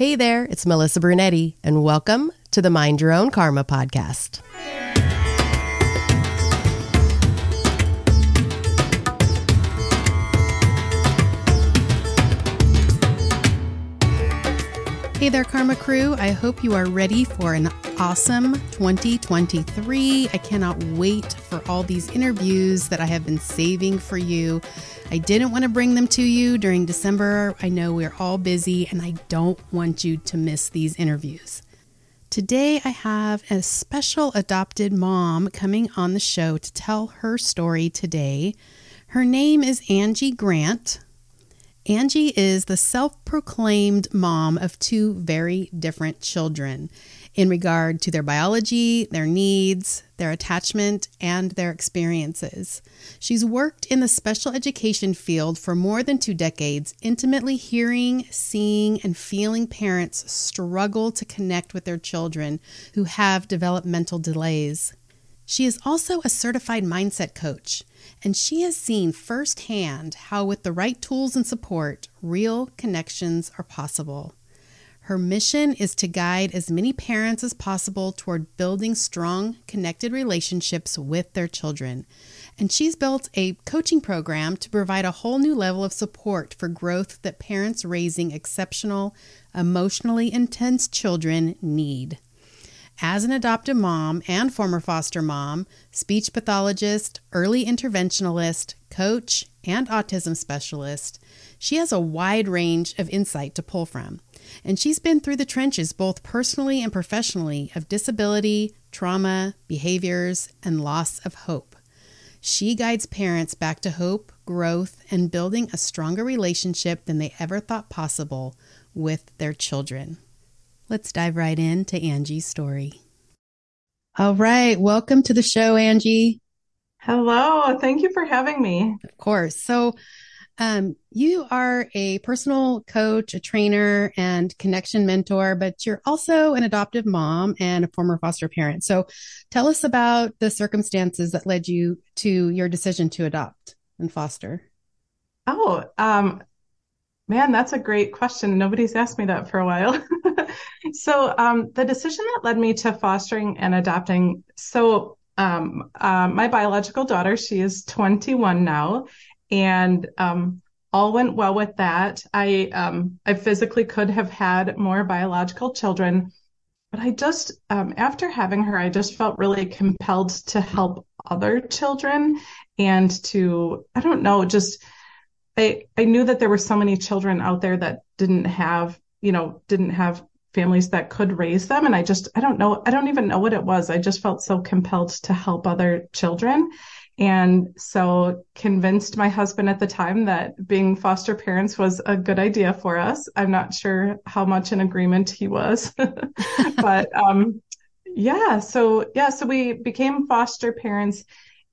Hey there, it's Melissa Brunetti, and welcome to the Mind Your Own Karma podcast. Hey there, Karma Crew. I hope you are ready for an awesome 2023. I cannot wait for all these interviews that I have been saving for you. I didn't want to bring them to you during December. I know we're all busy and I don't want you to miss these interviews. Today, I have a special adopted mom coming on the show to tell her story today. Her name is Angie Grant. Angie is the self proclaimed mom of two very different children in regard to their biology, their needs, their attachment, and their experiences. She's worked in the special education field for more than two decades, intimately hearing, seeing, and feeling parents struggle to connect with their children who have developmental delays. She is also a certified mindset coach and she has seen firsthand how, with the right tools and support, real connections are possible. Her mission is to guide as many parents as possible toward building strong, connected relationships with their children. And she's built a coaching program to provide a whole new level of support for growth that parents raising exceptional, emotionally intense children need. As an adoptive mom and former foster mom, speech pathologist, early interventionalist, coach, and autism specialist, she has a wide range of insight to pull from. And she's been through the trenches, both personally and professionally, of disability, trauma, behaviors, and loss of hope. She guides parents back to hope, growth, and building a stronger relationship than they ever thought possible with their children. Let's dive right into Angie's story. All right. Welcome to the show, Angie. Hello. Thank you for having me. Of course. So, um, you are a personal coach, a trainer, and connection mentor, but you're also an adoptive mom and a former foster parent. So, tell us about the circumstances that led you to your decision to adopt and foster. Oh, um, man, that's a great question. Nobody's asked me that for a while. so um, the decision that led me to fostering and adopting. So um, uh, my biological daughter, she is 21 now, and um, all went well with that. I um, I physically could have had more biological children, but I just um, after having her, I just felt really compelled to help other children and to I don't know just. I, I knew that there were so many children out there that didn't have, you know, didn't have families that could raise them. And I just, I don't know, I don't even know what it was. I just felt so compelled to help other children. And so convinced my husband at the time that being foster parents was a good idea for us. I'm not sure how much in agreement he was, but um, yeah, so yeah, so we became foster parents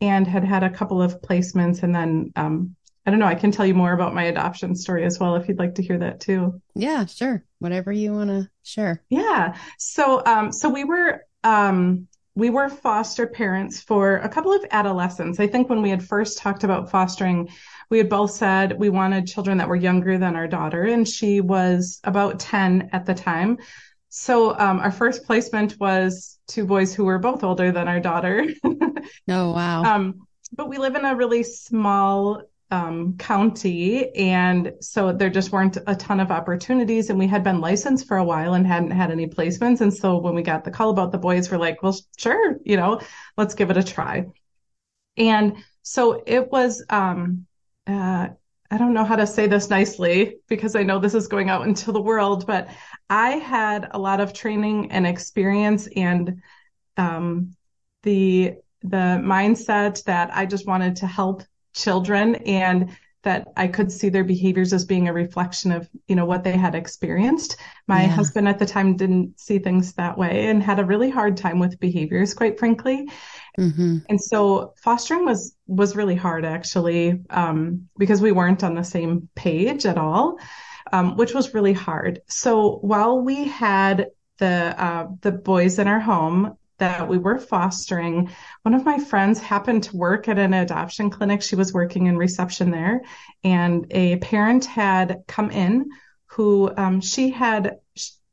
and had had a couple of placements and then um, I don't know. I can tell you more about my adoption story as well if you'd like to hear that too. Yeah, sure. Whatever you want to share. Yeah. So, um, so we were, um, we were foster parents for a couple of adolescents. I think when we had first talked about fostering, we had both said we wanted children that were younger than our daughter, and she was about 10 at the time. So, um, our first placement was two boys who were both older than our daughter. oh, wow. Um, but we live in a really small um, county. And so there just weren't a ton of opportunities. And we had been licensed for a while and hadn't had any placements. And so when we got the call about the boys, we're like, well, sure, you know, let's give it a try. And so it was, um, uh, I don't know how to say this nicely because I know this is going out into the world, but I had a lot of training and experience and um, the the mindset that I just wanted to help children and that I could see their behaviors as being a reflection of, you know, what they had experienced. My yeah. husband at the time didn't see things that way and had a really hard time with behaviors, quite frankly. Mm-hmm. And so fostering was was really hard actually, um, because we weren't on the same page at all, um, which was really hard. So while we had the uh, the boys in our home, that we were fostering, one of my friends happened to work at an adoption clinic. She was working in reception there, and a parent had come in who um, she had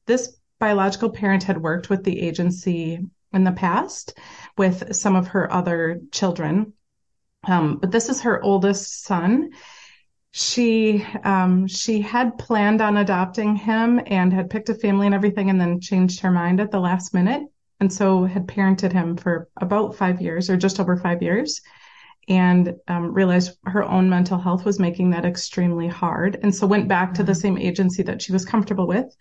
this biological parent had worked with the agency in the past with some of her other children. Um, but this is her oldest son. She um, she had planned on adopting him and had picked a family and everything, and then changed her mind at the last minute, and so had parented him for about five years or just over five years, and um, realized her own mental health was making that extremely hard, and so went back to the mm-hmm. same agency that she was comfortable with,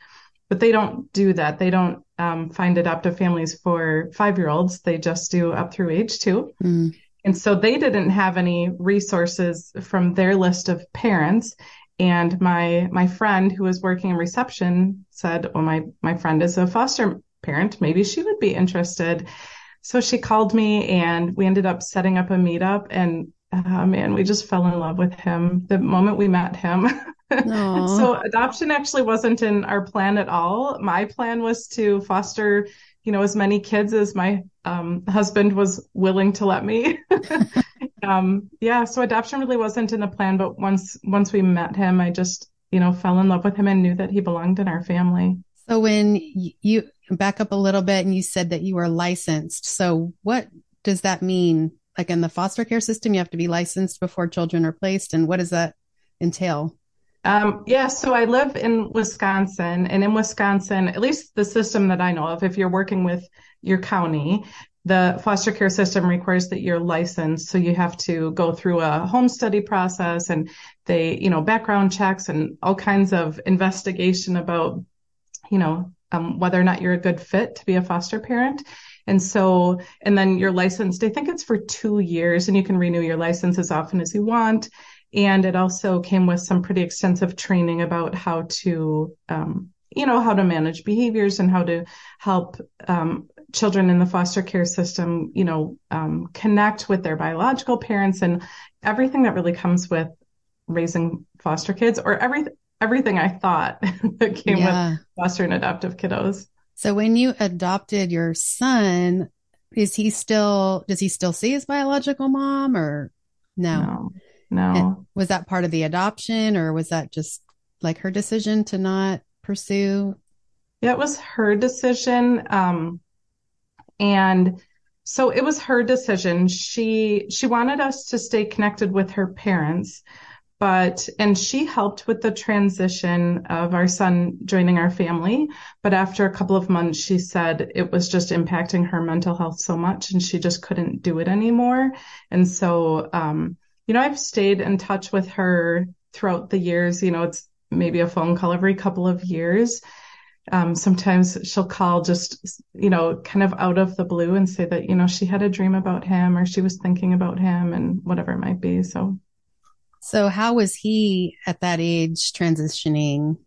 but they don't do that. They don't um, find adoptive families for five year olds. They just do up through age 2 mm. And so they didn't have any resources from their list of parents. And my my friend who was working in reception said, "Well, my my friend is a foster parent. Maybe she would be interested." So she called me, and we ended up setting up a meetup. And uh, man, we just fell in love with him the moment we met him. so adoption actually wasn't in our plan at all. My plan was to foster, you know, as many kids as my um, husband was willing to let me. um, yeah, so adoption really wasn't in the plan, but once once we met him, I just, you know, fell in love with him and knew that he belonged in our family. So when you back up a little bit and you said that you were licensed. So what does that mean? Like in the foster care system, you have to be licensed before children are placed. And what does that entail? Um, yeah, so I live in Wisconsin, and in Wisconsin, at least the system that I know of, if you're working with your county, the foster care system requires that you're licensed. So you have to go through a home study process and they, you know, background checks and all kinds of investigation about, you know, um, whether or not you're a good fit to be a foster parent. And so, and then you're licensed, I think it's for two years and you can renew your license as often as you want. And it also came with some pretty extensive training about how to, um, you know, how to manage behaviors and how to help um, children in the foster care system, you know, um, connect with their biological parents and everything that really comes with raising foster kids or everything everything I thought that came yeah. with foster and adoptive kiddos. So when you adopted your son, is he still does he still see his biological mom or no? No. No. Was that part of the adoption or was that just like her decision to not pursue? Yeah, it was her decision. Um, and so it was her decision. She she wanted us to stay connected with her parents, but and she helped with the transition of our son joining our family. But after a couple of months, she said it was just impacting her mental health so much, and she just couldn't do it anymore. And so um, you know, I've stayed in touch with her throughout the years. You know, it's maybe a phone call every couple of years. Um, sometimes she'll call just, you know, kind of out of the blue and say that, you know, she had a dream about him or she was thinking about him and whatever it might be. So, so how was he at that age transitioning?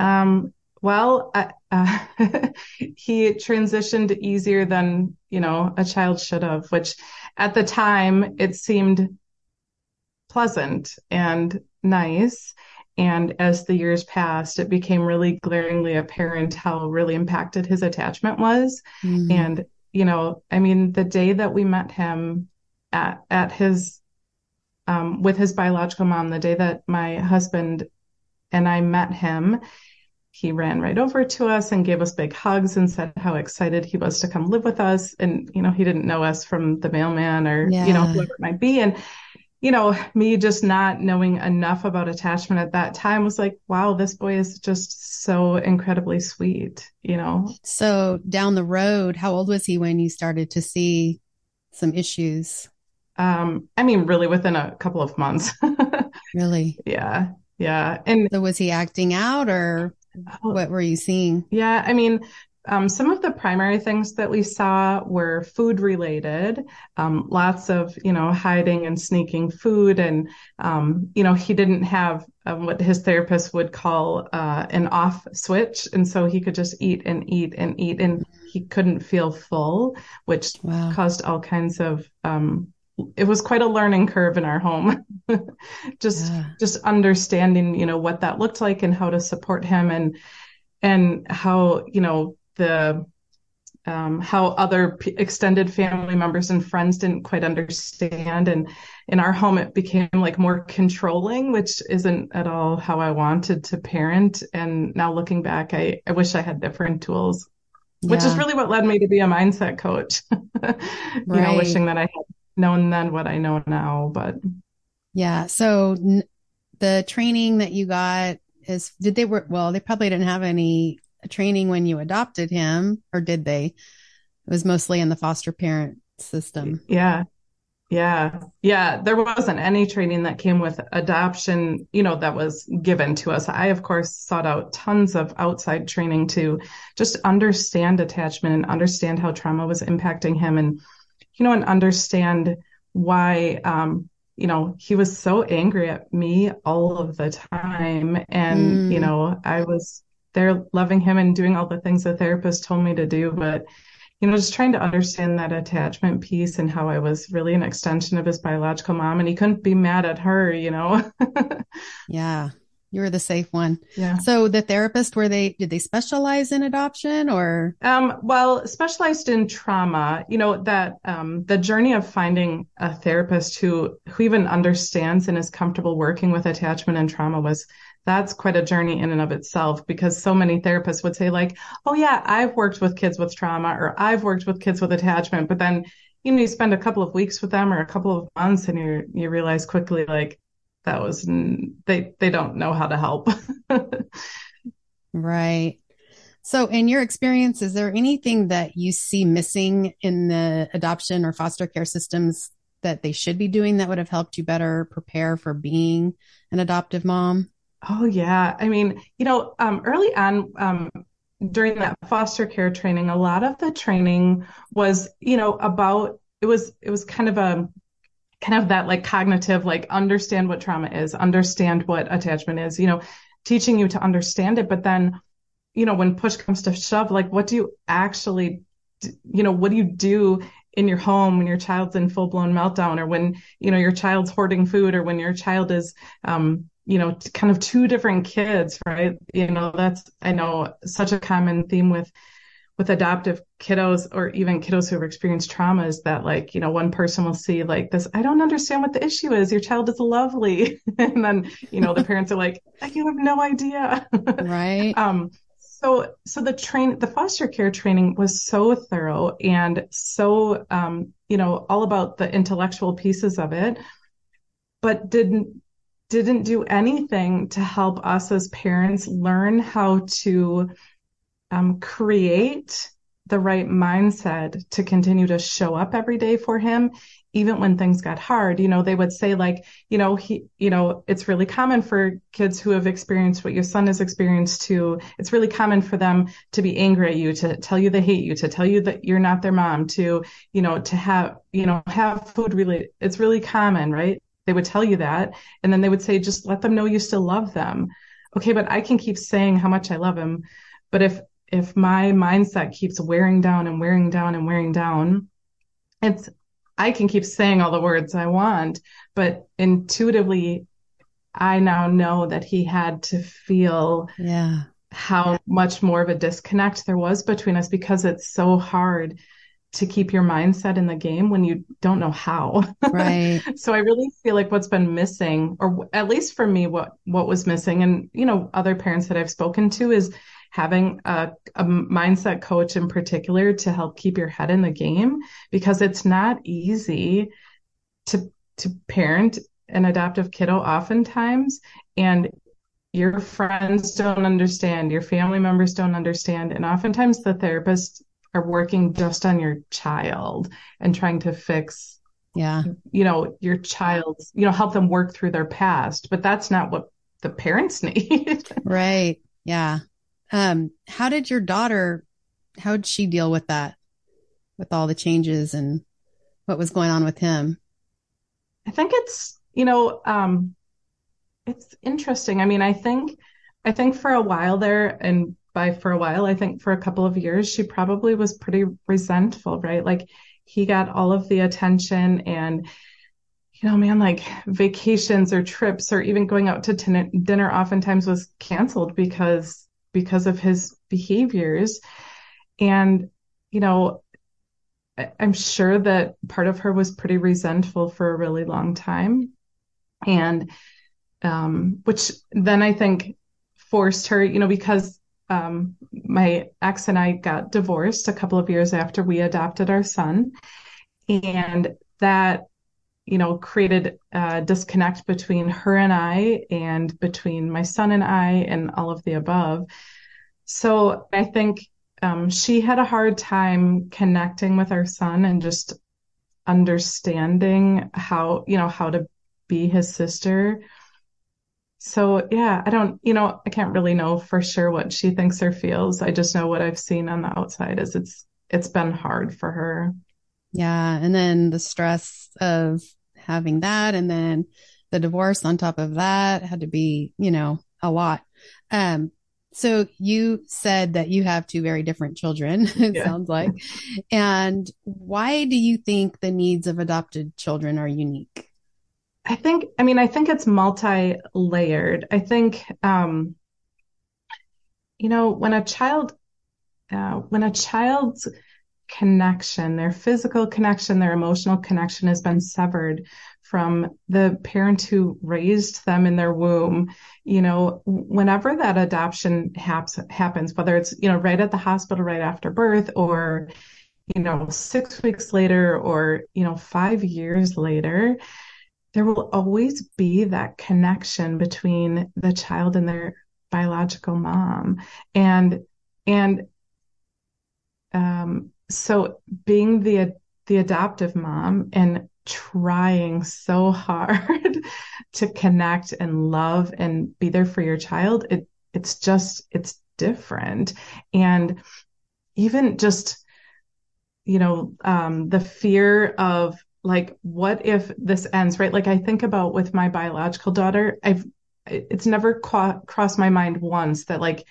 Um, well, uh, uh, he transitioned easier than, you know, a child should have, which at the time it seemed pleasant and nice. And as the years passed, it became really glaringly apparent how really impacted his attachment was. Mm-hmm. And, you know, I mean, the day that we met him at, at his, um, with his biological mom, the day that my husband and I met him, he ran right over to us and gave us big hugs and said how excited he was to come live with us. And, you know, he didn't know us from the mailman or, yeah. you know, whoever it might be. And, you know, me just not knowing enough about attachment at that time was like, wow, this boy is just so incredibly sweet, you know? So down the road, how old was he when you started to see some issues? Um, I mean, really within a couple of months. really? Yeah. Yeah. And so was he acting out or oh, what were you seeing? Yeah. I mean, um, some of the primary things that we saw were food related, um, lots of, you know, hiding and sneaking food. And, um, you know, he didn't have um, what his therapist would call uh, an off switch. And so he could just eat and eat and eat and he couldn't feel full, which wow. caused all kinds of, um, it was quite a learning curve in our home. just, yeah. just understanding, you know, what that looked like and how to support him and, and how, you know, the um, how other p- extended family members and friends didn't quite understand and in our home it became like more controlling which isn't at all how i wanted to parent and now looking back i, I wish i had different tools yeah. which is really what led me to be a mindset coach you right. know wishing that i had known then what i know now but yeah so n- the training that you got is did they work well they probably didn't have any training when you adopted him or did they it was mostly in the foster parent system yeah yeah. Yeah. There wasn't any training that came with adoption, you know, that was given to us. I, of course, sought out tons of outside training to just understand attachment and understand how trauma was impacting him and, you know, and understand why, um, you know, he was so angry at me all of the time. And, mm. you know, I was there loving him and doing all the things the therapist told me to do, but you know, just trying to understand that attachment piece and how I was really an extension of his biological mom and he couldn't be mad at her, you know? yeah. You were the safe one. Yeah. So the therapist, were they, did they specialize in adoption or? Um, well, specialized in trauma, you know, that, um, the journey of finding a therapist who, who even understands and is comfortable working with attachment and trauma was that's quite a journey in and of itself because so many therapists would say like, "Oh yeah, I've worked with kids with trauma or I've worked with kids with attachment." But then, you know, you spend a couple of weeks with them or a couple of months and you you realize quickly like that was they they don't know how to help. right. So, in your experience, is there anything that you see missing in the adoption or foster care systems that they should be doing that would have helped you better prepare for being an adoptive mom? Oh yeah. I mean, you know, um, early on, um, during that foster care training, a lot of the training was, you know, about it was it was kind of a kind of that like cognitive, like understand what trauma is, understand what attachment is, you know, teaching you to understand it. But then, you know, when push comes to shove, like what do you actually, you know, what do you do in your home when your child's in full blown meltdown or when, you know, your child's hoarding food or when your child is, um, you know, kind of two different kids, right? You know, that's, I know, such a common theme with, with adoptive kiddos or even kiddos who have experienced trauma is that like, you know, one person will see like this, I don't understand what the issue is. Your child is lovely. and then, you know, the parents are like, you have no idea. Right. um, so, so the train, the foster care training was so thorough and so, um, you know, all about the intellectual pieces of it, but didn't didn't do anything to help us as parents learn how to um, create the right mindset to continue to show up every day for him even when things got hard you know they would say like you know he you know it's really common for kids who have experienced what your son has experienced to it's really common for them to be angry at you to tell you they hate you to tell you that you're not their mom to you know to have you know have food really it's really common right they would tell you that. And then they would say, just let them know you still love them. Okay, but I can keep saying how much I love him. But if if my mindset keeps wearing down and wearing down and wearing down, it's I can keep saying all the words I want, but intuitively I now know that he had to feel yeah how much more of a disconnect there was between us because it's so hard to keep your mindset in the game when you don't know how. Right. so I really feel like what's been missing, or at least for me, what what was missing, and you know, other parents that I've spoken to is having a, a mindset coach in particular to help keep your head in the game because it's not easy to to parent an adoptive kiddo oftentimes and your friends don't understand your family members don't understand and oftentimes the therapists are working just on your child and trying to fix yeah. you know your child's you know help them work through their past but that's not what the parents need. Right. Yeah um how did your daughter how did she deal with that with all the changes and what was going on with him i think it's you know um it's interesting i mean i think i think for a while there and by for a while. I think for a couple of years, she probably was pretty resentful, right? Like he got all of the attention and, you know, man, like vacations or trips or even going out to t- dinner oftentimes was canceled because, because of his behaviors. And, you know, I'm sure that part of her was pretty resentful for a really long time. And um, which then I think forced her, you know, because um, my ex and I got divorced a couple of years after we adopted our son. And that, you know, created a disconnect between her and I and between my son and I and all of the above. So I think um, she had a hard time connecting with our son and just understanding how, you know, how to be his sister. So yeah, I don't, you know, I can't really know for sure what she thinks or feels. I just know what I've seen on the outside is it's it's been hard for her. Yeah, and then the stress of having that and then the divorce on top of that had to be, you know, a lot. Um so you said that you have two very different children, it yeah. sounds like. And why do you think the needs of adopted children are unique? I think, I mean, I think it's multi layered. I think, um, you know, when a child, uh, when a child's connection, their physical connection, their emotional connection has been severed from the parent who raised them in their womb, you know, whenever that adoption haps, happens, whether it's, you know, right at the hospital right after birth or, you know, six weeks later or, you know, five years later, there will always be that connection between the child and their biological mom. And, and, um, so being the the adoptive mom and trying so hard to connect and love and be there for your child it it's just it's different. And even just you know um, the fear of like what if this ends right? Like i think about with my biological daughter i've it's never qua- crossed my mind once that like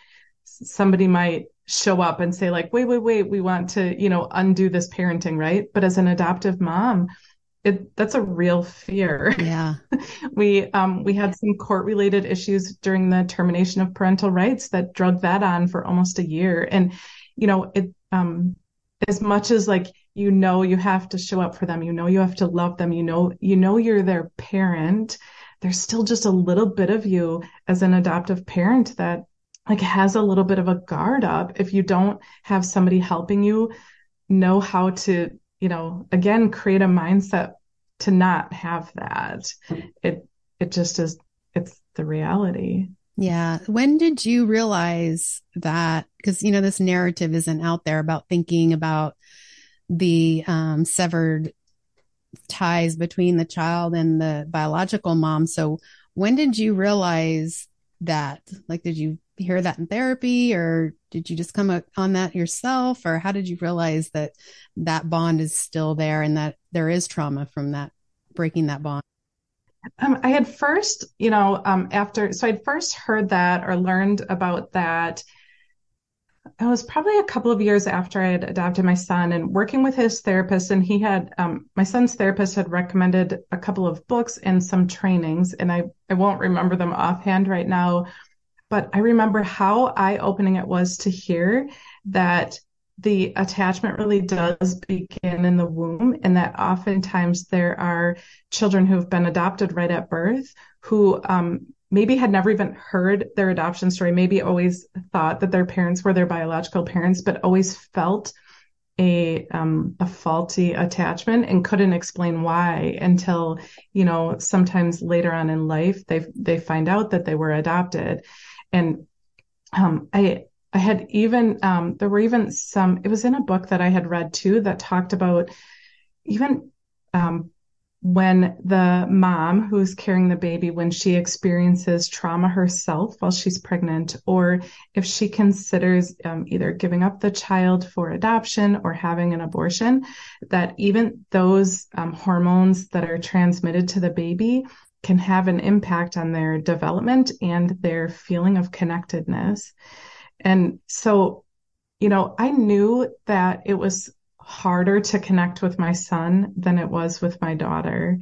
somebody might show up and say like wait wait wait we want to you know undo this parenting right? But as an adoptive mom it that's a real fear. Yeah. We um we had some court related issues during the termination of parental rights that drug that on for almost a year. And you know it um as much as like you know you have to show up for them you know you have to love them you know you know you're their parent there's still just a little bit of you as an adoptive parent that like has a little bit of a guard up if you don't have somebody helping you know how to you know again create a mindset to not have that. It it just is it's the reality. Yeah. When did you realize that because you know this narrative isn't out there about thinking about the um, severed ties between the child and the biological mom. So when did you realize that? Like did you hear that in therapy or did you just come on that yourself or how did you realize that that bond is still there and that there is trauma from that breaking that bond um, i had first you know um, after so i'd first heard that or learned about that it was probably a couple of years after I had adopted my son and working with his therapist. And he had, um, my son's therapist had recommended a couple of books and some trainings. And I, I won't remember them offhand right now, but I remember how eye opening it was to hear that the attachment really does begin in the womb, and that oftentimes there are children who have been adopted right at birth who um, maybe had never even heard their adoption story, maybe always thought that their parents were their biological parents, but always felt a um, a faulty attachment and couldn't explain why until you know sometimes later on in life they they find out that they were adopted and um, I I had even um, there were even some. It was in a book that I had read too that talked about even um, when the mom who's carrying the baby when she experiences trauma herself while she's pregnant or if she considers um, either giving up the child for adoption or having an abortion that even those um, hormones that are transmitted to the baby can have an impact on their development and their feeling of connectedness. And so, you know, I knew that it was harder to connect with my son than it was with my daughter.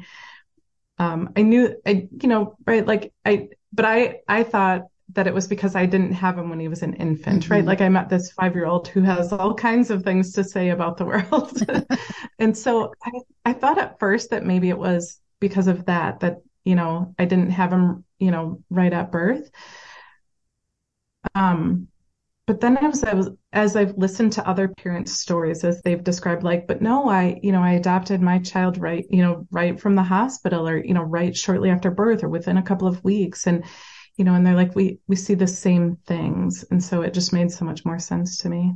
Um, I knew, I, you know, right, like I, but I, I thought that it was because I didn't have him when he was an infant, mm-hmm. right? Like I met this five year old who has all kinds of things to say about the world. and so I, I thought at first that maybe it was because of that, that, you know, I didn't have him, you know, right at birth. Um, but then as I was as I've listened to other parents' stories as they've described, like, but no, I, you know, I adopted my child right, you know, right from the hospital or, you know, right shortly after birth or within a couple of weeks. And, you know, and they're like, we we see the same things. And so it just made so much more sense to me.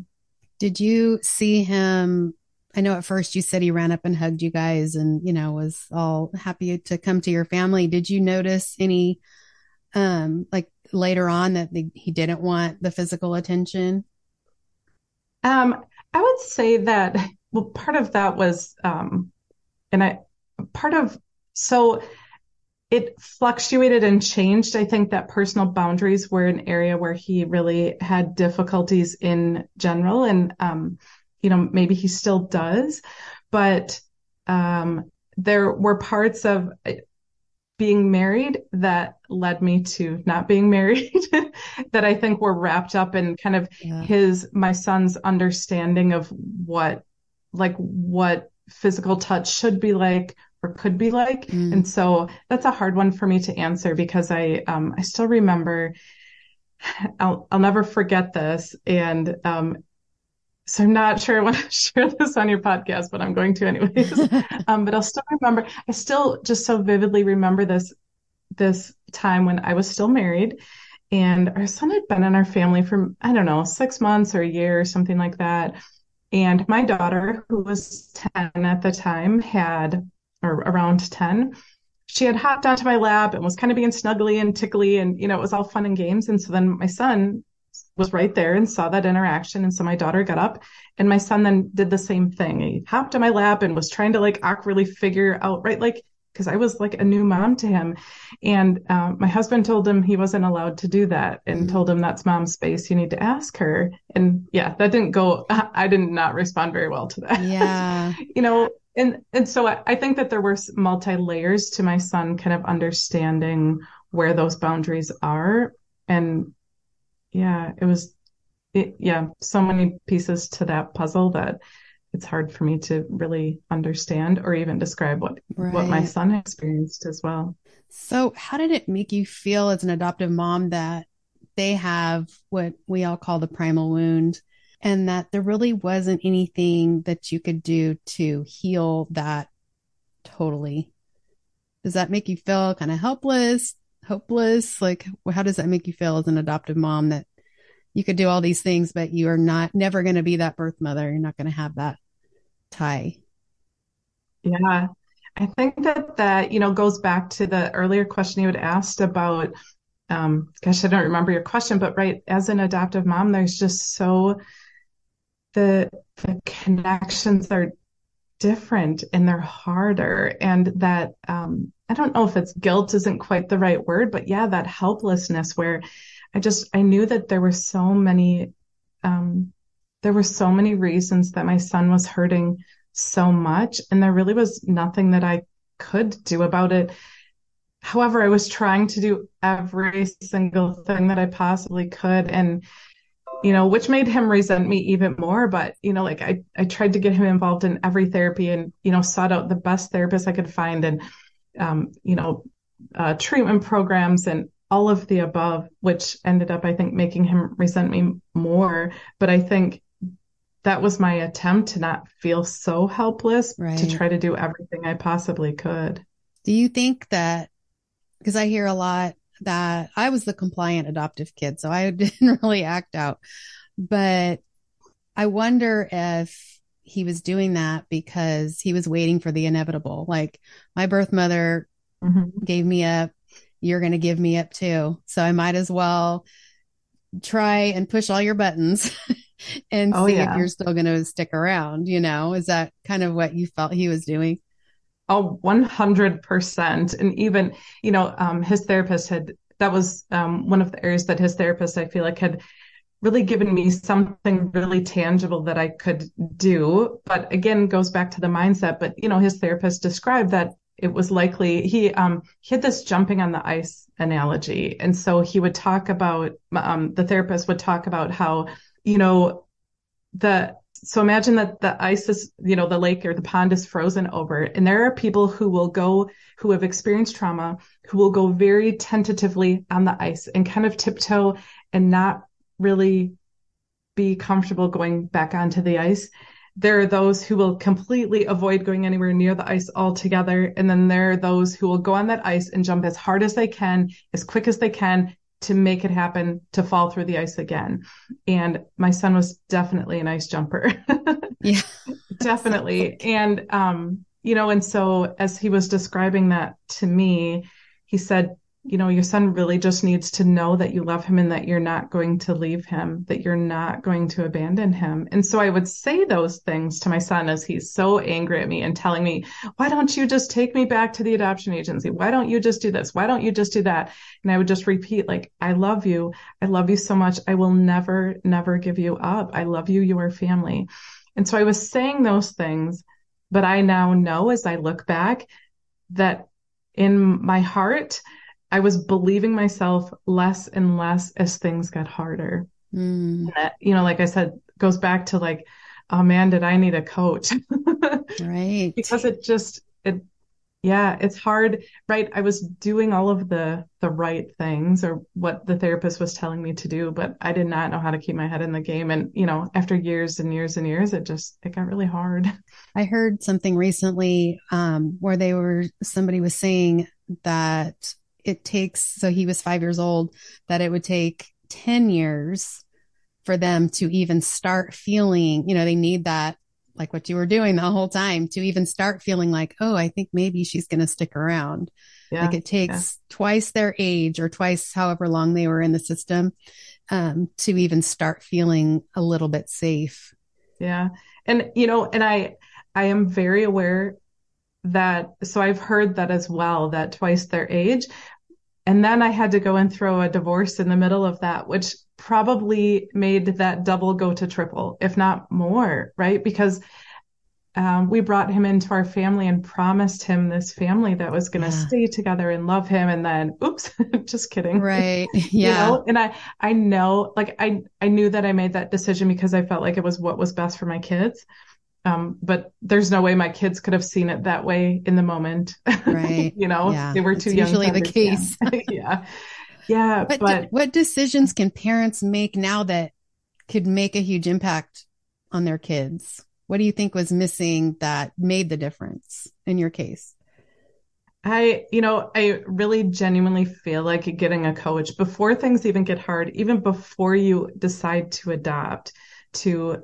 Did you see him? I know at first you said he ran up and hugged you guys and, you know, was all happy to come to your family. Did you notice any um like later on that the, he didn't want the physical attention? Um, I would say that well, part of that was, um, and I part of so it fluctuated and changed. I think that personal boundaries were an area where he really had difficulties in general, and um, you know maybe he still does, but um, there were parts of being married that led me to not being married that I think were wrapped up in kind of yeah. his my son's understanding of what like what physical touch should be like or could be like mm. and so that's a hard one for me to answer because I um I still remember I'll I'll never forget this and um so I'm not sure I want to share this on your podcast, but I'm going to anyways. um, but I'll still remember. I still just so vividly remember this this time when I was still married, and our son had been in our family for I don't know six months or a year or something like that. And my daughter, who was ten at the time, had or around ten, she had hopped onto my lap and was kind of being snuggly and tickly, and you know it was all fun and games. And so then my son was right there and saw that interaction. And so my daughter got up and my son then did the same thing. He hopped on my lap and was trying to like awkwardly figure out, right? Like, because I was like a new mom to him. And um, my husband told him he wasn't allowed to do that and mm-hmm. told him that's mom's space. You need to ask her. And yeah, that didn't go, I did not respond very well to that. Yeah. you know, and, and so I, I think that there were multi layers to my son kind of understanding where those boundaries are and yeah, it was, it, yeah, so many pieces to that puzzle that it's hard for me to really understand or even describe what right. what my son experienced as well. So, how did it make you feel as an adoptive mom that they have what we all call the primal wound and that there really wasn't anything that you could do to heal that totally? Does that make you feel kind of helpless, hopeless? Like, how does that make you feel as an adoptive mom that you could do all these things, but you are not never going to be that birth mother. You're not going to have that tie. Yeah. I think that that, you know, goes back to the earlier question you had asked about, um, gosh, I don't remember your question, but right, as an adoptive mom, there's just so the the connections are different and they're harder and that um I don't know if it's guilt isn't quite the right word, but yeah, that helplessness where I just I knew that there were so many um, there were so many reasons that my son was hurting so much, and there really was nothing that I could do about it. However, I was trying to do every single thing that I possibly could, and you know, which made him resent me even more. But you know, like I I tried to get him involved in every therapy, and you know, sought out the best therapist I could find, and um, you know, uh, treatment programs and all of the above, which ended up, I think, making him resent me more. But I think that was my attempt to not feel so helpless, right. to try to do everything I possibly could. Do you think that, because I hear a lot that I was the compliant adoptive kid, so I didn't really act out, but I wonder if he was doing that because he was waiting for the inevitable. Like my birth mother mm-hmm. gave me up you're going to give me up too. So I might as well try and push all your buttons and oh, see yeah. if you're still going to stick around. You know, is that kind of what you felt he was doing? Oh, 100%. And even, you know, um, his therapist had, that was um, one of the areas that his therapist, I feel like, had really given me something really tangible that I could do. But again, goes back to the mindset. But, you know, his therapist described that it was likely he um he had this jumping on the ice analogy and so he would talk about um the therapist would talk about how you know the so imagine that the ice is you know the lake or the pond is frozen over and there are people who will go who have experienced trauma who will go very tentatively on the ice and kind of tiptoe and not really be comfortable going back onto the ice there are those who will completely avoid going anywhere near the ice altogether. And then there are those who will go on that ice and jump as hard as they can, as quick as they can to make it happen to fall through the ice again. And my son was definitely an ice jumper. yeah. definitely. And, um, you know, and so as he was describing that to me, he said, you know, your son really just needs to know that you love him and that you're not going to leave him, that you're not going to abandon him. And so I would say those things to my son as he's so angry at me and telling me, why don't you just take me back to the adoption agency? Why don't you just do this? Why don't you just do that? And I would just repeat, like, I love you. I love you so much. I will never, never give you up. I love you. You are family. And so I was saying those things, but I now know as I look back that in my heart, I was believing myself less and less as things got harder. Mm. That, you know, like I said, goes back to like, oh man, did I need a coach? right. because it just, it, yeah, it's hard, right? I was doing all of the, the right things or what the therapist was telling me to do, but I did not know how to keep my head in the game. And, you know, after years and years and years, it just, it got really hard. I heard something recently, um, where they were, somebody was saying that it takes, so he was five years old, that it would take 10 years for them to even start feeling, you know, they need that, like what you were doing the whole time to even start feeling like, oh, I think maybe she's going to stick around. Yeah, like it takes yeah. twice their age or twice however long they were in the system um, to even start feeling a little bit safe. Yeah. And, you know, and I, I am very aware that so I've heard that as well that twice their age. And then I had to go and throw a divorce in the middle of that which probably made that double go to triple if not more right? Because um, we brought him into our family and promised him this family that was going to yeah. stay together and love him and then oops just kidding. Right. Yeah. you know? and i i know like i i knew that i made that decision because i felt like it was what was best for my kids um, but there's no way my kids could have seen it that way in the moment. Right. you know, yeah. they were too it's young. Usually the case. yeah. Yeah. But, but what decisions can parents make now that could make a huge impact on their kids? What do you think was missing that made the difference in your case? I, you know, I really genuinely feel like getting a coach before things even get hard, even before you decide to adopt, to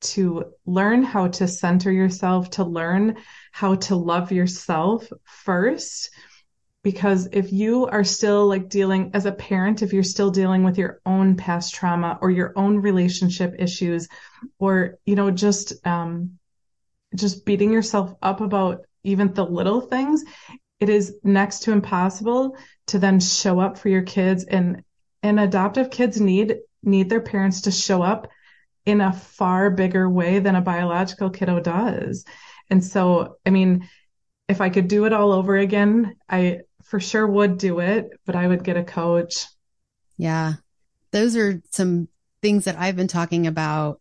to learn how to center yourself, to learn how to love yourself first. Because if you are still like dealing as a parent, if you're still dealing with your own past trauma or your own relationship issues, or, you know, just, um, just beating yourself up about even the little things, it is next to impossible to then show up for your kids and, and adoptive kids need, need their parents to show up in a far bigger way than a biological kiddo does. And so, I mean, if I could do it all over again, I for sure would do it, but I would get a coach. Yeah. Those are some things that I've been talking about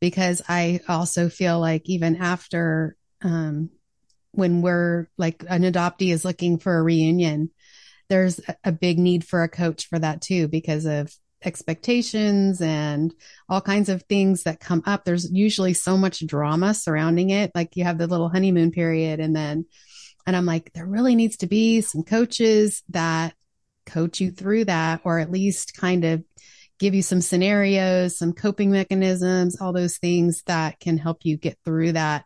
because I also feel like even after, um, when we're like an adoptee is looking for a reunion, there's a big need for a coach for that too, because of expectations and all kinds of things that come up. There's usually so much drama surrounding it. Like you have the little honeymoon period and then, and I'm like, there really needs to be some coaches that coach you through that, or at least kind of give you some scenarios, some coping mechanisms, all those things that can help you get through that.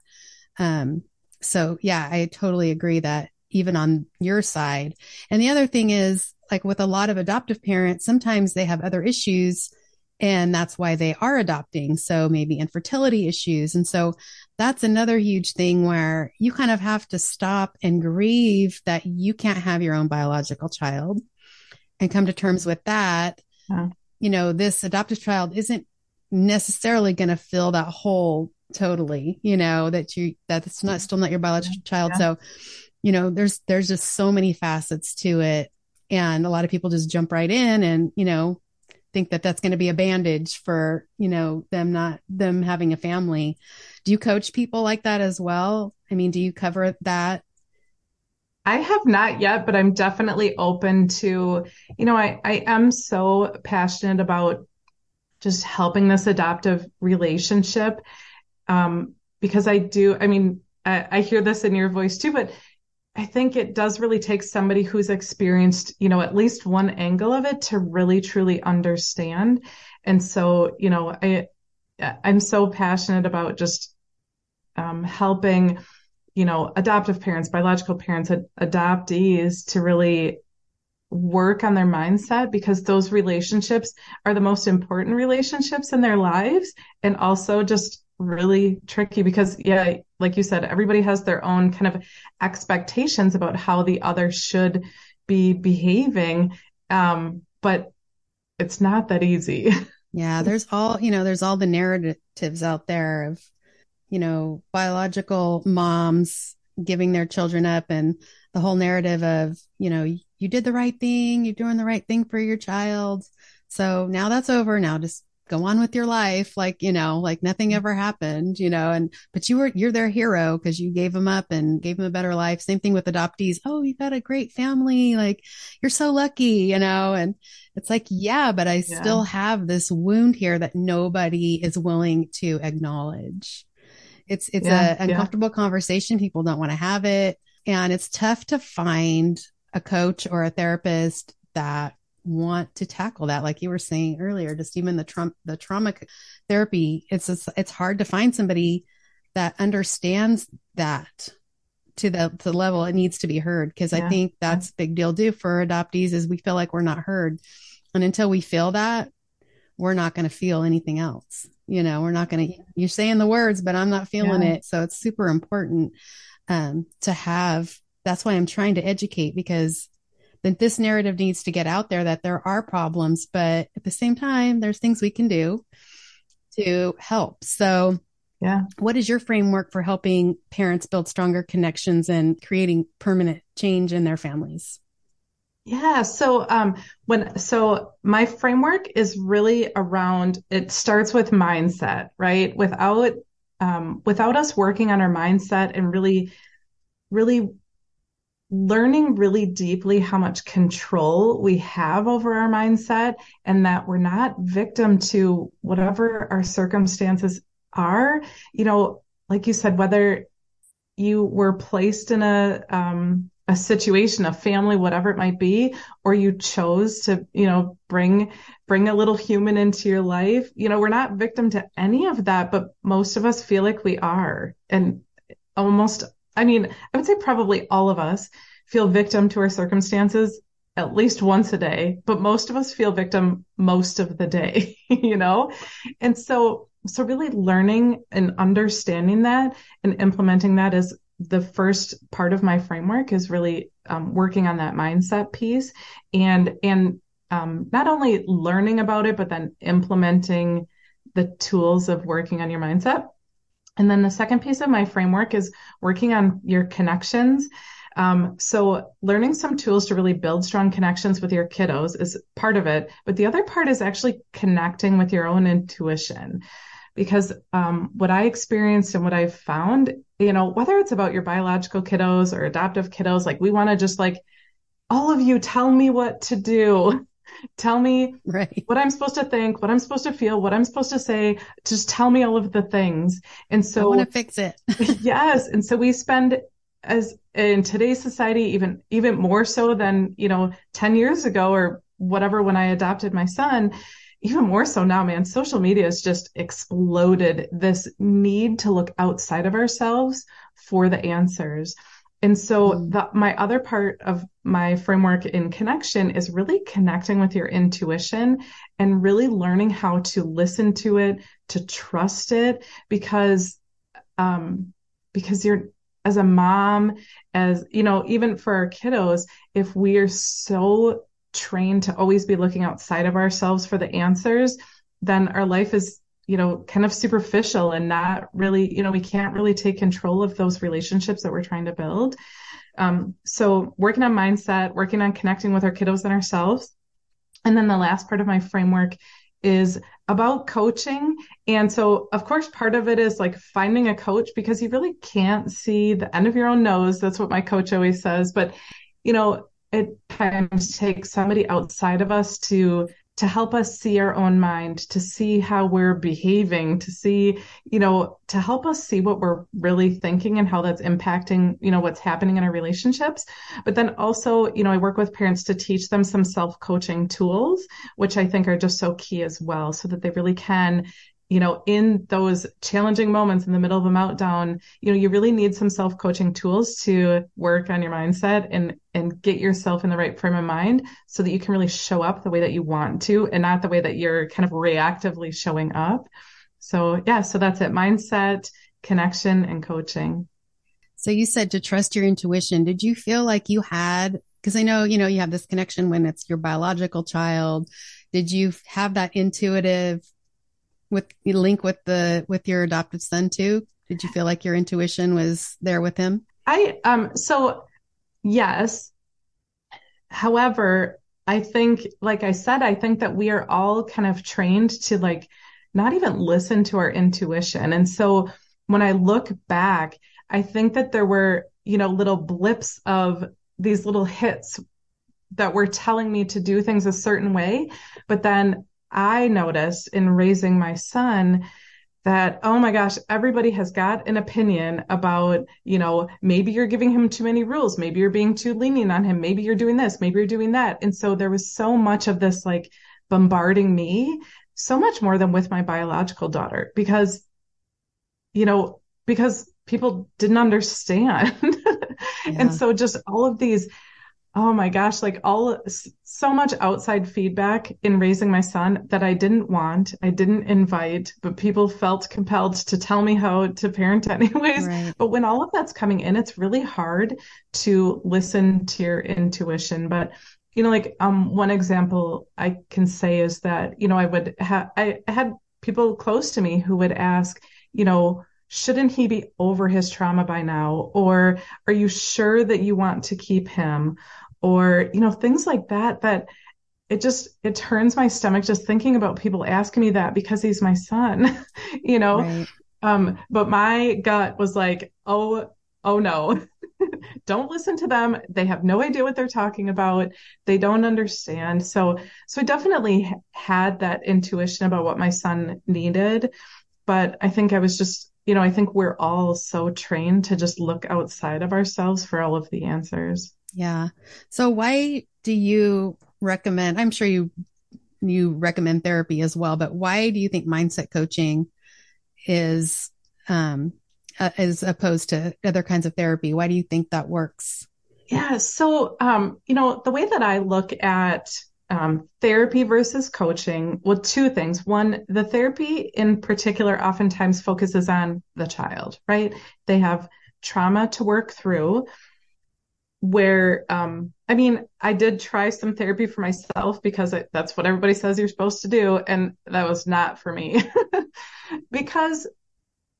Um, so yeah, I totally agree that even on your side. And the other thing is like with a lot of adoptive parents, sometimes they have other issues and that's why they are adopting. So maybe infertility issues. And so that's another huge thing where you kind of have to stop and grieve that you can't have your own biological child and come to terms with that. Yeah. You know, this adoptive child isn't necessarily going to fill that hole totally, you know, that you, that's not still not your biological yeah. child. Yeah. So you know, there's there's just so many facets to it, and a lot of people just jump right in and you know think that that's going to be a bandage for you know them not them having a family. Do you coach people like that as well? I mean, do you cover that I have not yet, but I'm definitely open to, you know, I, I am so passionate about just helping this adoptive relationship. Um, because I do, I mean, I, I hear this in your voice too, but I think it does really take somebody who's experienced, you know, at least one angle of it to really truly understand. And so, you know, I, I'm so passionate about just um, helping you know, adoptive parents, biological parents, ad- adoptees to really work on their mindset because those relationships are the most important relationships in their lives and also just really tricky because yeah like you said everybody has their own kind of expectations about how the other should be behaving um but it's not that easy yeah there's all you know there's all the narratives out there of you know, biological moms giving their children up and the whole narrative of, you know, you did the right thing, you're doing the right thing for your child. So now that's over. Now just go on with your life like you know like nothing mm. ever happened you know and but you were you're their hero because you gave them up and gave them a better life same thing with adoptees oh you got a great family like you're so lucky you know and it's like yeah but i yeah. still have this wound here that nobody is willing to acknowledge it's it's yeah, a uncomfortable yeah. conversation. People don't want to have it. And it's tough to find a coach or a therapist that want to tackle that like you were saying earlier just even the trauma the trauma therapy it's just, it's hard to find somebody that understands that to the to the level it needs to be heard because yeah. i think that's big deal too for adoptees is we feel like we're not heard and until we feel that we're not going to feel anything else you know we're not going to you're saying the words but i'm not feeling yeah. it so it's super important um, to have that's why i'm trying to educate because that this narrative needs to get out there that there are problems but at the same time there's things we can do to help so yeah what is your framework for helping parents build stronger connections and creating permanent change in their families yeah. So, um, when, so my framework is really around, it starts with mindset, right? Without, um, without us working on our mindset and really, really learning really deeply how much control we have over our mindset and that we're not victim to whatever our circumstances are, you know, like you said, whether you were placed in a, um, a situation, a family, whatever it might be, or you chose to, you know, bring, bring a little human into your life. You know, we're not victim to any of that, but most of us feel like we are. And almost, I mean, I would say probably all of us feel victim to our circumstances at least once a day, but most of us feel victim most of the day, you know? And so, so really learning and understanding that and implementing that is the first part of my framework is really um, working on that mindset piece and and um, not only learning about it but then implementing the tools of working on your mindset and then the second piece of my framework is working on your connections um, so learning some tools to really build strong connections with your kiddos is part of it but the other part is actually connecting with your own intuition because um, what I experienced and what I've found you know, whether it's about your biological kiddos or adoptive kiddos, like we want to just like, all of you tell me what to do. Tell me right. what I'm supposed to think, what I'm supposed to feel, what I'm supposed to say. Just tell me all of the things. And so I want to fix it. yes. And so we spend as in today's society, even, even more so than, you know, 10 years ago or whatever, when I adopted my son, even more so now, man, social media has just exploded this need to look outside of ourselves for the answers. And so mm. the, my other part of my framework in connection is really connecting with your intuition and really learning how to listen to it, to trust it, because, um, because you're, as a mom, as, you know, even for our kiddos, if we are so trained to always be looking outside of ourselves for the answers, then our life is, you know, kind of superficial and not really, you know, we can't really take control of those relationships that we're trying to build. Um, so working on mindset, working on connecting with our kiddos and ourselves. And then the last part of my framework is about coaching. And so, of course, part of it is like finding a coach because you really can't see the end of your own nose. That's what my coach always says. But, you know, it times takes somebody outside of us to to help us see our own mind, to see how we're behaving, to see, you know, to help us see what we're really thinking and how that's impacting, you know, what's happening in our relationships. But then also, you know, I work with parents to teach them some self coaching tools, which I think are just so key as well, so that they really can you know, in those challenging moments in the middle of a meltdown, you know, you really need some self-coaching tools to work on your mindset and and get yourself in the right frame of mind so that you can really show up the way that you want to and not the way that you're kind of reactively showing up. So, yeah, so that's it. Mindset, connection and coaching. So you said to trust your intuition. Did you feel like you had because I know, you know, you have this connection when it's your biological child. Did you have that intuitive with the link with the with your adopted son too? Did you feel like your intuition was there with him? I um so yes. However, I think like I said, I think that we are all kind of trained to like not even listen to our intuition. And so when I look back, I think that there were, you know, little blips of these little hits that were telling me to do things a certain way, but then I noticed in raising my son that oh my gosh everybody has got an opinion about you know maybe you're giving him too many rules. Maybe you're being too lenient on him. Maybe you're doing this. Maybe you're doing that. And so there was so much of this like bombarding me so much more than with my biological daughter because you know because people didn't understand. Yeah. and so just all of these oh my gosh, like all so much outside feedback in raising my son that I didn't want, I didn't invite, but people felt compelled to tell me how to parent anyways. Right. But when all of that's coming in, it's really hard to listen to your intuition. But you know, like um one example I can say is that, you know, I would have I had people close to me who would ask, you know, shouldn't he be over his trauma by now? Or are you sure that you want to keep him? Or you know things like that that it just it turns my stomach just thinking about people asking me that because he's my son you know? Right. um but my gut was like oh oh no. Don't listen to them. They have no idea what they're talking about. They don't understand. So so i definitely had that intuition about what my son needed. But i think i was just you know i think we're all so trained to just look outside of ourselves for all of the answers yeah. So why do you recommend, I'm sure you, you recommend therapy as well, but why do you think mindset coaching is, um, uh, as opposed to other kinds of therapy? Why do you think that works? Yeah. So, um, you know, the way that I look at um, therapy versus coaching, well, two things. One, the therapy in particular oftentimes focuses on the child, right? They have trauma to work through where um i mean i did try some therapy for myself because I, that's what everybody says you're supposed to do and that was not for me. Because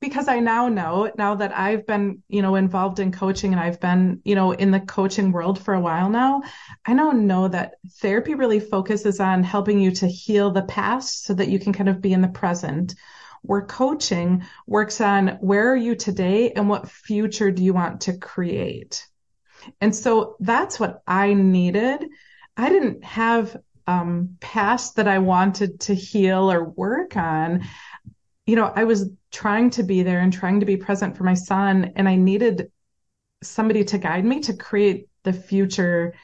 because i now know now that i've been you know involved in coaching and i've been you know in the coaching world for a while now i now know that therapy really focuses on helping you to heal the past so that you can kind of be in the present where coaching works on where are you today and what future do you want to create and so that's what I needed. I didn't have um, past that I wanted to heal or work on. You know, I was trying to be there and trying to be present for my son, and I needed somebody to guide me to create the future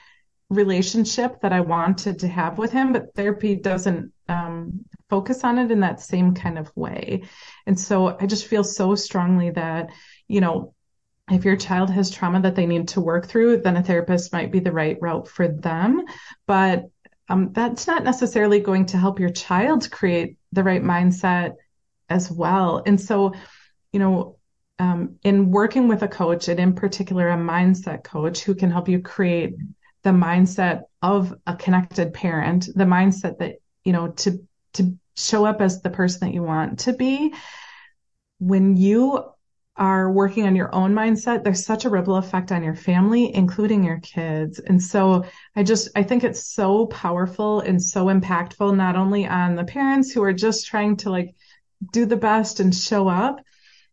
relationship that I wanted to have with him. But therapy doesn't um, focus on it in that same kind of way. And so I just feel so strongly that, you know, if your child has trauma that they need to work through, then a therapist might be the right route for them. But um, that's not necessarily going to help your child create the right mindset as well. And so, you know, um, in working with a coach, and in particular a mindset coach who can help you create the mindset of a connected parent, the mindset that, you know, to to show up as the person that you want to be, when you are working on your own mindset, there's such a ripple effect on your family, including your kids. And so I just, I think it's so powerful and so impactful, not only on the parents who are just trying to like do the best and show up.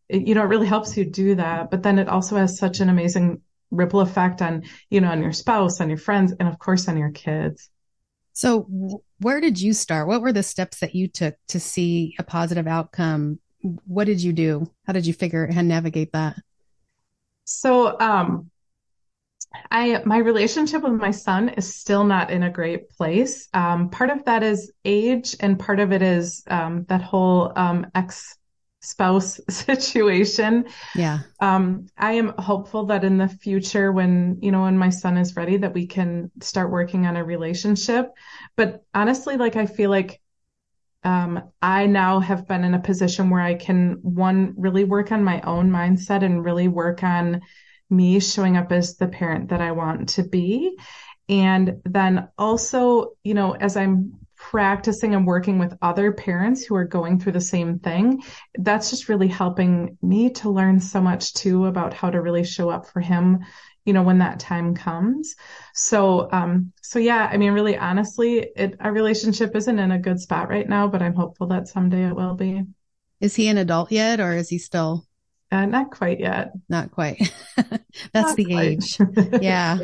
It, you know, it really helps you do that, but then it also has such an amazing ripple effect on, you know, on your spouse, on your friends, and of course on your kids. So, where did you start? What were the steps that you took to see a positive outcome? What did you do? How did you figure and navigate that? So, um, I my relationship with my son is still not in a great place. Um, part of that is age, and part of it is um, that whole um, ex spouse situation. Yeah. Um, I am hopeful that in the future, when, you know, when my son is ready, that we can start working on a relationship. But honestly, like, I feel like um, I now have been in a position where I can, one, really work on my own mindset and really work on me showing up as the parent that I want to be. And then also, you know, as I'm practicing and working with other parents who are going through the same thing, that's just really helping me to learn so much too about how to really show up for him, you know, when that time comes. So, um, so yeah, I mean, really honestly, it, our relationship isn't in a good spot right now, but I'm hopeful that someday it will be. Is he an adult yet or is he still? Uh, not quite yet. Not quite. That's not the quite. age. Yeah.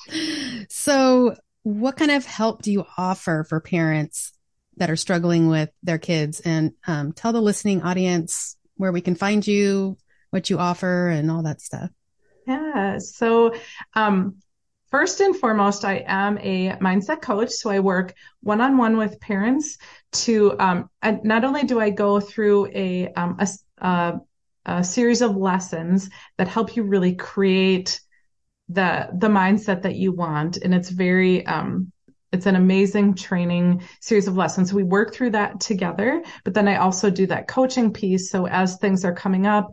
so what kind of help do you offer for parents that are struggling with their kids? And um, tell the listening audience where we can find you, what you offer, and all that stuff. Yeah. So, um, first and foremost, I am a mindset coach. So I work one on one with parents to, um, not only do I go through a, um, a, a, a series of lessons that help you really create the the mindset that you want and it's very um it's an amazing training series of lessons. We work through that together, but then I also do that coaching piece. So as things are coming up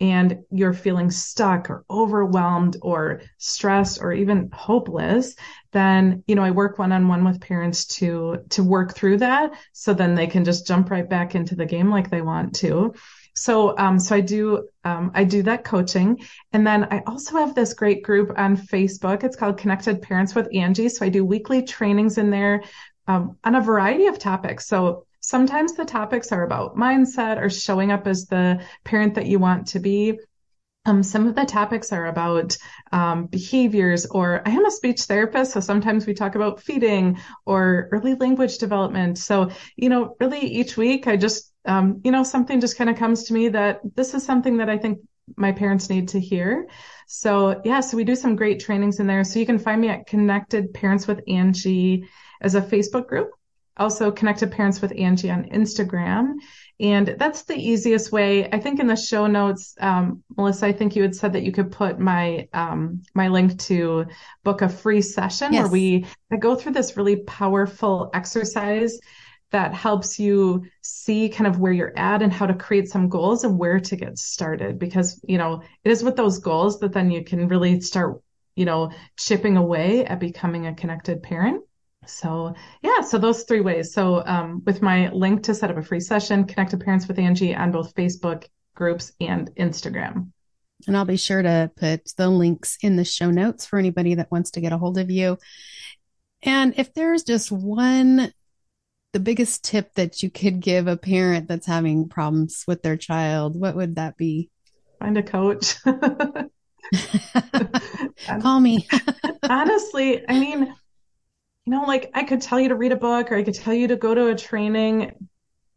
and you're feeling stuck or overwhelmed or stressed or even hopeless, then, you know, I work one on one with parents to, to work through that. So then they can just jump right back into the game like they want to. So, um, so I do, um, I do that coaching. And then I also have this great group on Facebook. It's called Connected Parents with Angie. So I do weekly trainings in there, um, on a variety of topics. So sometimes the topics are about mindset or showing up as the parent that you want to be. Um, some of the topics are about um, behaviors, or I am a speech therapist, so sometimes we talk about feeding or early language development. So, you know, really each week I just, um, you know, something just kind of comes to me that this is something that I think my parents need to hear. So, yeah, so we do some great trainings in there. So you can find me at Connected Parents with Angie as a Facebook group also Connected Parents with Angie on Instagram. And that's the easiest way. I think in the show notes, um, Melissa, I think you had said that you could put my um, my link to book a free session yes. where we I go through this really powerful exercise that helps you see kind of where you're at and how to create some goals and where to get started. Because you know it is with those goals that then you can really start you know chipping away at becoming a connected parent. So yeah, so those three ways. So um, with my link to set up a free session, Connected Parents with Angie on both Facebook groups and Instagram. And I'll be sure to put the links in the show notes for anybody that wants to get a hold of you. And if there's just one, the biggest tip that you could give a parent that's having problems with their child, what would that be? Find a coach. Call me. Honestly, I mean, you know, like I could tell you to read a book or I could tell you to go to a training,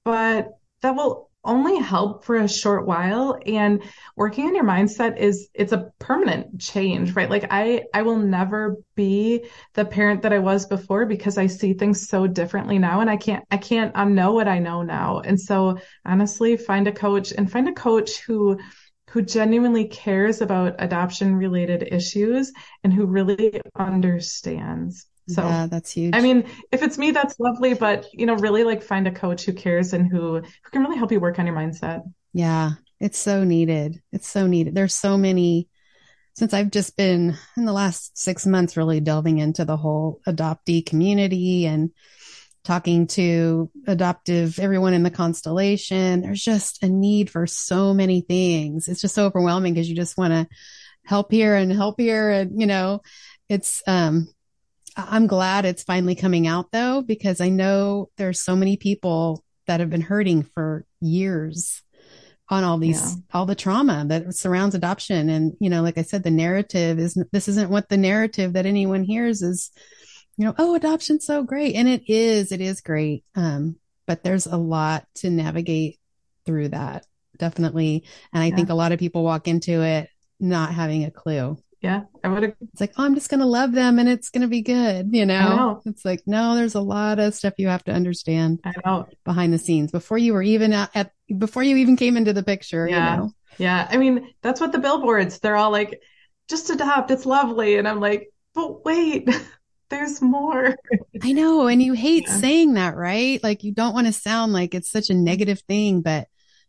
but that will only help for a short while. And working on your mindset is it's a permanent change right? Like i i will never be the parent that i was before because i see things so differently now and i can't i can't unknow what i know now. And so honestly find a coach and find a coach who who genuinely cares about adoption related issues and who really understands so yeah, that's huge. I mean, if it's me, that's lovely, but you know, really like find a coach who cares and who who can really help you work on your mindset. Yeah, it's so needed. It's so needed. There's so many since I've just been in the last six months really delving into the whole adoptee community and talking to adoptive everyone in the constellation. There's just a need for so many things. It's just so overwhelming because you just want to help here and help here. And, you know, it's, um, I'm glad it's finally coming out though, because I know there's so many people that have been hurting for years on all these, yeah. all the trauma that surrounds adoption. And, you know, like I said, the narrative is, this isn't what the narrative that anyone hears is, you know, oh, adoption's so great. And it is, it is great. Um, but there's a lot to navigate through that. Definitely. And I yeah. think a lot of people walk into it not having a clue. Yeah, I would. It's like, oh, I'm just going to love them and it's going to be good. You know? know? it's like, no, there's a lot of stuff you have to understand. I know behind the scenes before you were even at, at before you even came into the picture. Yeah, you know? yeah. I mean, that's what the billboards. They're all like, just adopt. It's lovely, and I'm like, but wait. there's more. I know. And you hate yeah. saying that, right? Like you don't want to sound like it's such a negative thing, but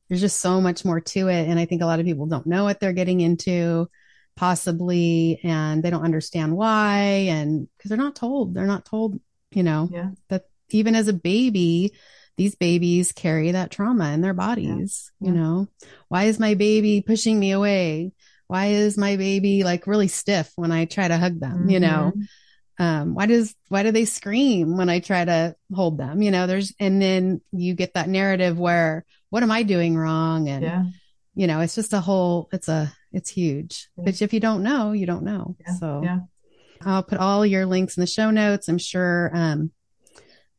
there's just so much more to it. And I think a lot of people don't know what they're getting into possibly and they don't understand why and because they're not told they're not told you know yeah. that even as a baby these babies carry that trauma in their bodies yeah. you know? Why is my baby pushing me away? Why is my baby like really stiff when i try to hug them mm-hmm. you know? Um why does why do they scream when i try to hold them you know? There's and then you get that narrative where what am i doing wrong? And you know it's just a whole it's a it's huge. Yeah. But if you don't know, you don't know. Yeah. So yeah. I'll put all your links in the show notes. I'm sure um,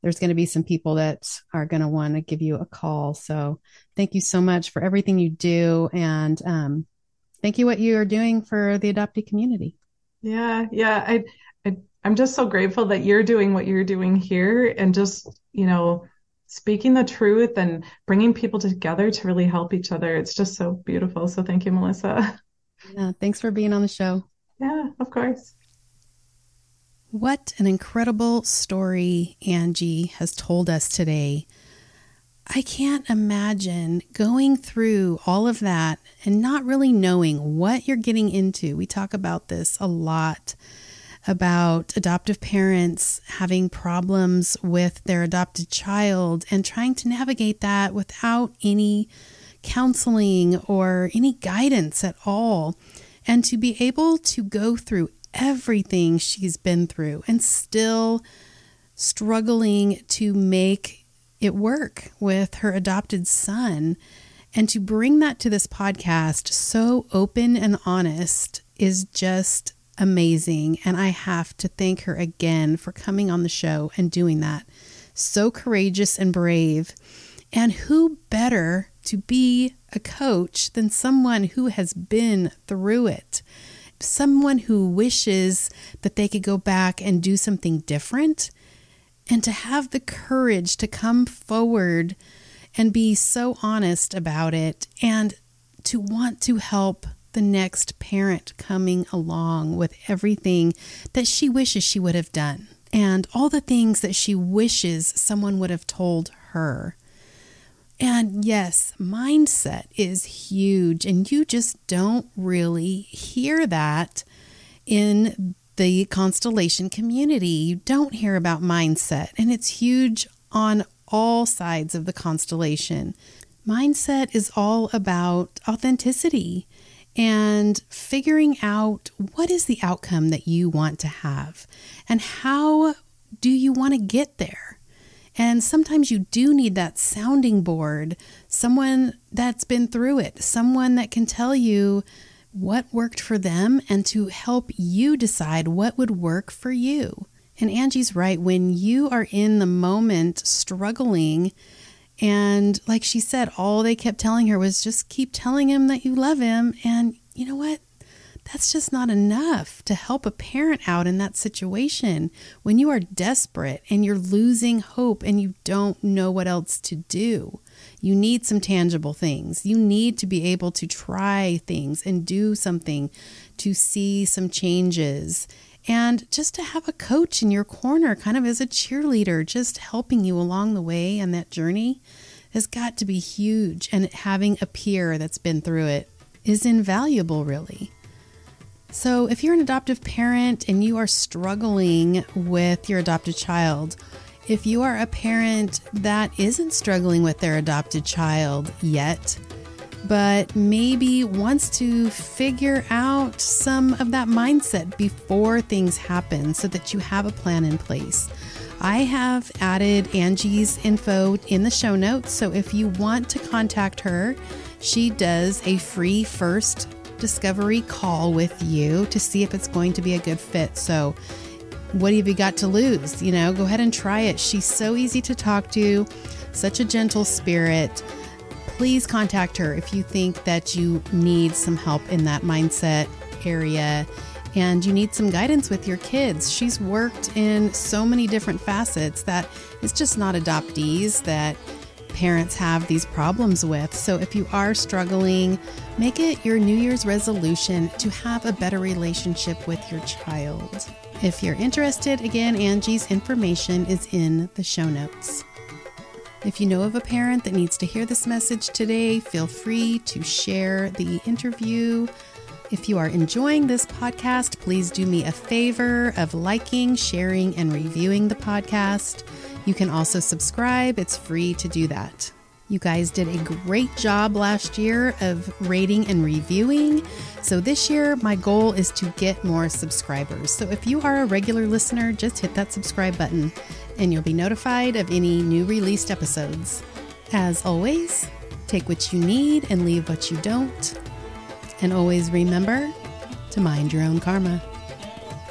there's going to be some people that are going to want to give you a call. So thank you so much for everything you do. And um, thank you what you are doing for the adoptee community. Yeah. Yeah. I, I, I'm just so grateful that you're doing what you're doing here and just, you know, speaking the truth and bringing people together to really help each other. It's just so beautiful. So thank you, Melissa. Yeah, thanks for being on the show. Yeah, of course. What an incredible story Angie has told us today. I can't imagine going through all of that and not really knowing what you're getting into. We talk about this a lot about adoptive parents having problems with their adopted child and trying to navigate that without any counseling or any guidance at all. And to be able to go through everything she's been through and still struggling to make it work with her adopted son. And to bring that to this podcast so open and honest is just amazing. And I have to thank her again for coming on the show and doing that. So courageous and brave. And who better to be a coach than someone who has been through it? Someone who wishes that they could go back and do something different and to have the courage to come forward and be so honest about it and to want to help the next parent coming along with everything that she wishes she would have done and all the things that she wishes someone would have told her. And yes, mindset is huge, and you just don't really hear that in the constellation community. You don't hear about mindset, and it's huge on all sides of the constellation. Mindset is all about authenticity and figuring out what is the outcome that you want to have and how do you want to get there. And sometimes you do need that sounding board, someone that's been through it, someone that can tell you what worked for them and to help you decide what would work for you. And Angie's right. When you are in the moment struggling, and like she said, all they kept telling her was just keep telling him that you love him. And you know what? That's just not enough to help a parent out in that situation when you are desperate and you're losing hope and you don't know what else to do. You need some tangible things. You need to be able to try things and do something to see some changes. And just to have a coach in your corner, kind of as a cheerleader, just helping you along the way on that journey, has got to be huge. And having a peer that's been through it is invaluable, really. So, if you're an adoptive parent and you are struggling with your adopted child, If you are a parent that isn't struggling with their adopted child yet, but maybe wants to figure out some of that mindset before things happen so that you have a plan in place. I have added Angie's info in the show notes. So if you want to contact her, she does a free first discovery call with you to see if it's going to be a good fit. So, what have you got to lose? You know, go ahead and try it. She's so easy to talk to, such a gentle spirit. Please contact her if you think that you need some help in that mindset area and you need some guidance with your kids. She's worked in so many different facets that it's just not adoptees that parents have these problems with. So if you are struggling, make it your New Year's resolution to have a better relationship with your child. If you're interested, again, Angie's information is in the show notes. If you know of a parent that needs to hear this message today, feel free to share the interview if you are enjoying this podcast, please do me a favor of liking, sharing, and reviewing the podcast. You can also subscribe, it's free to do that. You guys did a great job last year of rating and reviewing. So this year, my goal is to get more subscribers. So if you are a regular listener, just hit that subscribe button and you'll be notified of any new released episodes. As always, take what you need and leave what you don't. And always remember to mind your own karma.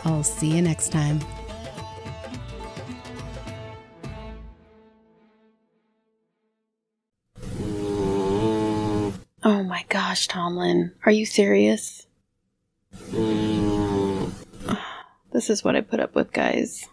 I'll see you next time. Oh my gosh, Tomlin. Are you serious? Mm. This is what I put up with, guys.